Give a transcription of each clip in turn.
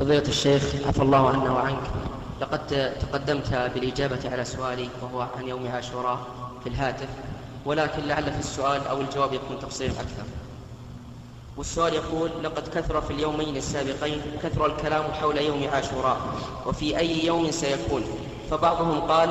فضيلة الشيخ عفى الله عنا وعنك. لقد تقدمت بالإجابة على سؤالي وهو عن يوم عاشوراء في الهاتف ولكن لعل في السؤال أو الجواب يكون تفصيل أكثر. والسؤال يقول لقد كثر في اليومين السابقين كثر الكلام حول يوم عاشوراء وفي أي يوم سيكون؟ فبعضهم قال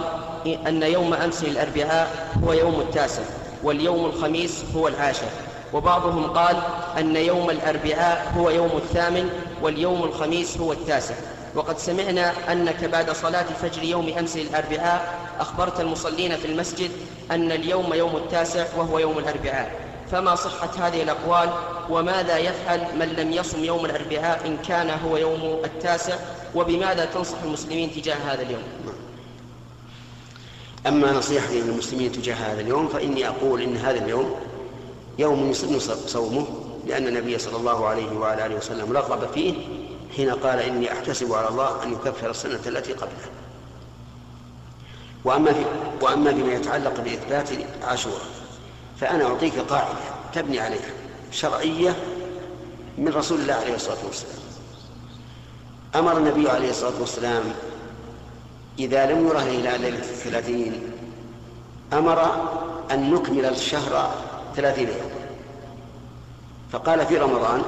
أن يوم أمس الأربعاء هو يوم التاسع واليوم الخميس هو العاشر. وبعضهم قال أن يوم الأربعاء هو يوم الثامن واليوم الخميس هو التاسع. وقد سمعنا أنك بعد صلاة فجر يوم أمس الأربعاء أخبرت المصلين في المسجد أن اليوم يوم التاسع وهو يوم الأربعاء. فما صحة هذه الأقوال؟ وماذا يفعل من لم يصم يوم الأربعاء إن كان هو يوم التاسع؟ وبماذا تنصح المسلمين تجاه هذا اليوم؟ أما نصيحتي للمسلمين تجاه هذا اليوم فإني أقول إن هذا اليوم يوم يسن صومه لأن النبي صلى الله عليه وعلى آله وسلم رغب فيه حين قال إني أحتسب على الله أن يكفر السنة التي قبله وأما, في وأما فيما يتعلق بإثبات عاشوراء فأنا أعطيك قاعدة تبني عليها شرعية من رسول الله عليه الصلاة والسلام. أمر النبي عليه الصلاة والسلام إذا لم يره إلى ليلة الثلاثين أمر أن نكمل الشهر ثلاثين يوما فقال في رمضان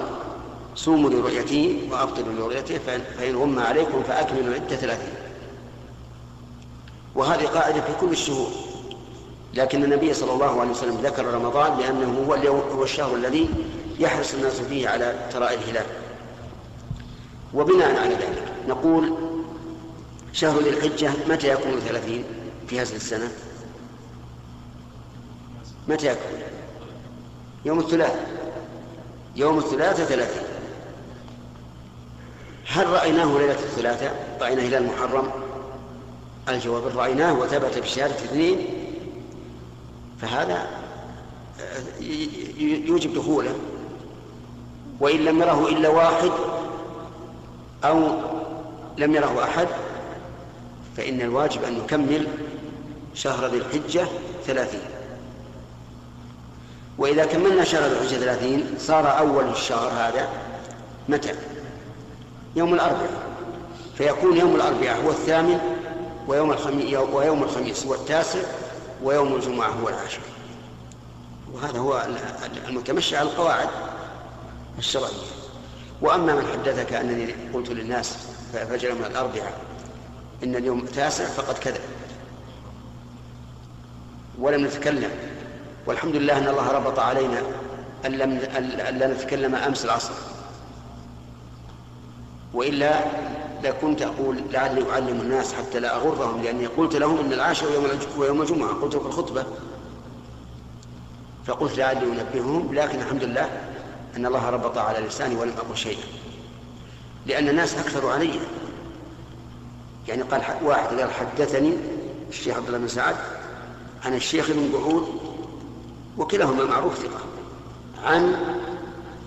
صوموا لرؤيته وأفطروا لرؤيته فإن غم عليكم فأكملوا العدة ثلاثين. وهذه قاعدة في كل الشهور. لكن النبي صلى الله عليه وسلم ذكر رمضان لأنه هو اليوم هو الشهر الذي يحرص الناس فيه على تراءي الهلال. وبناء على ذلك نقول شهر ذي الحجة متى يكون ثلاثين في هذه السنة؟ متى يكون؟ يوم الثلاثاء يوم الثلاثاء ثلاثين هل رأيناه ليلة الثلاثاء رأينا هلال محرم. الجواب رأيناه وثبت بشهادة اثنين فهذا يوجب دخوله. وإن لم يره إلا واحد أو لم يره أحد فإن الواجب أن نكمل شهر ذي الحجة ثلاثين. وإذا كملنا شهر ذي الحجة ثلاثين صار أول الشهر هذا متى؟ يوم الأربعاء. فيكون يوم الأربعاء هو الثامن ويوم الخميس ويوم الخميس هو التاسع ويوم الجمعة هو العاشر. وهذا هو المتمشي على القواعد الشرعية. وأما من حدثك أنني قلت للناس فجر من الأربعاء إن اليوم التاسع فقد كذب. ولم نتكلم. والحمد لله أن الله ربط علينا أن لم أن لا نتكلم أمس العصر. وإلا لكنت أقول لعلي أعلم الناس حتى لا أغرهم لأني قلت لهم أن العاشر يوم ويوم الجمعة. قلت في الخطبة. فقلت لعلي أنبههم لكن الحمد لله أن الله ربط على لساني ولم أقل شيئا. لأن الناس أكثروا علي. يعني قال واحد قال حدثني الشيخ عبد الله بن سعد عن الشيخ بن قعود وكلاهما معروف ثقة عن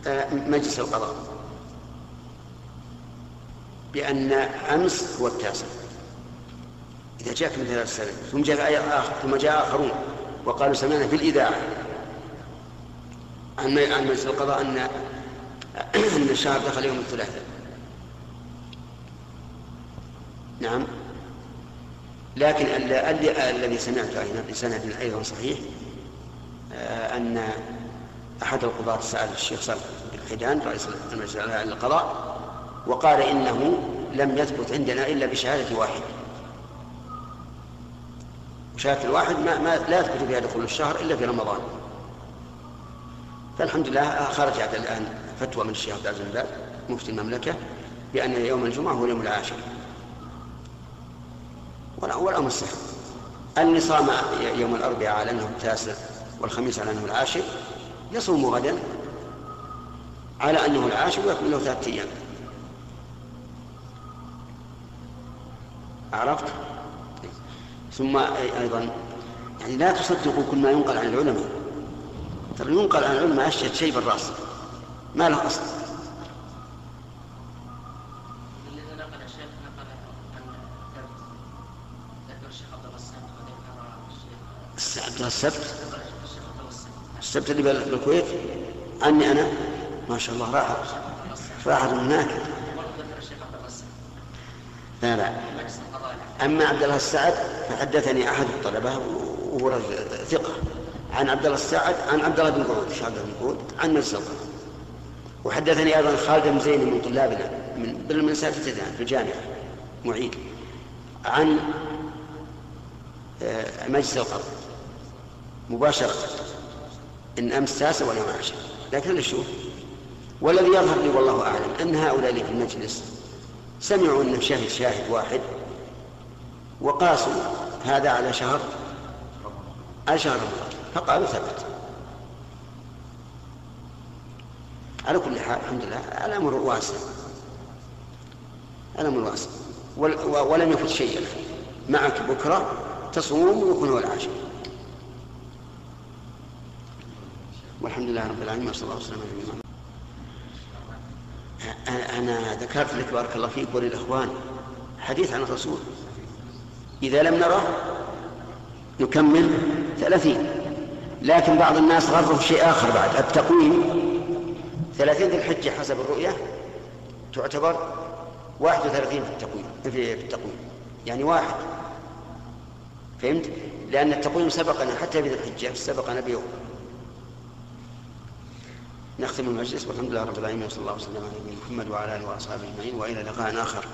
آه، مجلس القضاء. بأن أمس هو التاسع. إذا جاءك مثل هذا السنة ثم جاء آخر ثم جاء آخرون وقالوا سمعنا في الإذاعة. عن عن مجلس القضاء أن أن الشهر دخل يوم الثلاثاء. نعم. لكن الذي سمعته أيضا بسند أيضا صحيح آه، أن أحد القضاة سأل الشيخ صالح بن حيدان رئيس المجلس الأعلى للقضاء وقال إنه لم يثبت عندنا إلا بشهادة واحد. شهادة الواحد ما, ما لا يثبت بها دخول الشهر إلا في رمضان. فالحمد لله خرجت الآن فتوى من الشيخ عبد العزيز بن مفتي المملكة بأن يوم الجمعة هو اليوم العاشر. والأمر سهل. اللي صام يوم الأربعاء على أنه التاسع. والخميس على أنه العاشر يصوم غدا على أنه العاشر ويكمل له ثلاثة أيام. عرفت؟ ثم أيضا يعني لا تصدقوا كل ما ينقل عن العلماء. ترى ينقل عن العلماء أشياء شيء بالرأس. ما له أصل. السبت اللي بالكويت؟ عني أنا. ما شاء الله راحت. راحت هناك. لا لا. أما عبد الله السعد فحدثني أحد الطلبة رجل ثقة. عن عبد الله السعد عن عبد الله بن قعود. عبد الله بن قعود عن القضاء وحدثني أيضا خالد بن زين من طلابنا من من ساتذتنا في الجامعة معيد. عن آه، مجلس القضاء مباشرة. إن أمس تاسع ولا عشر لكن نشوف والذي يظهر لي والله أعلم أن هؤلاء اللي في المجلس سمعوا أن شاهد شاهد واحد وقاسوا هذا على شهر على شهر رمضان. فقالوا ثبت. على كل حال الحمد لله الأمر واسع. الأمر واسع. ولم يفت شيء معك بكرة تصوم ويكون هو العاشر. والحمد لله رب العالمين وصلى الله وسلم على أنا ذكرت لك بارك الله فيك وللإخوان حديث عن الرسول. إذا لم نره نكمل ثلاثين لكن بعض الناس غروا شيء آخر بعد التقويم. ثلاثين ذي الحجة حسب الرؤية تعتبر واحد وثلاثين في التقويم في التقويم. يعني واحد. فهمت؟ لأن التقويم سبقنا حتى في ذي الحجة سبقنا بيوم. نختم المجلس والحمد لله رب العالمين وصلى الله وسلم على نبينا محمد وعلى آله وأصحابه أجمعين وإلى لقاء آخر.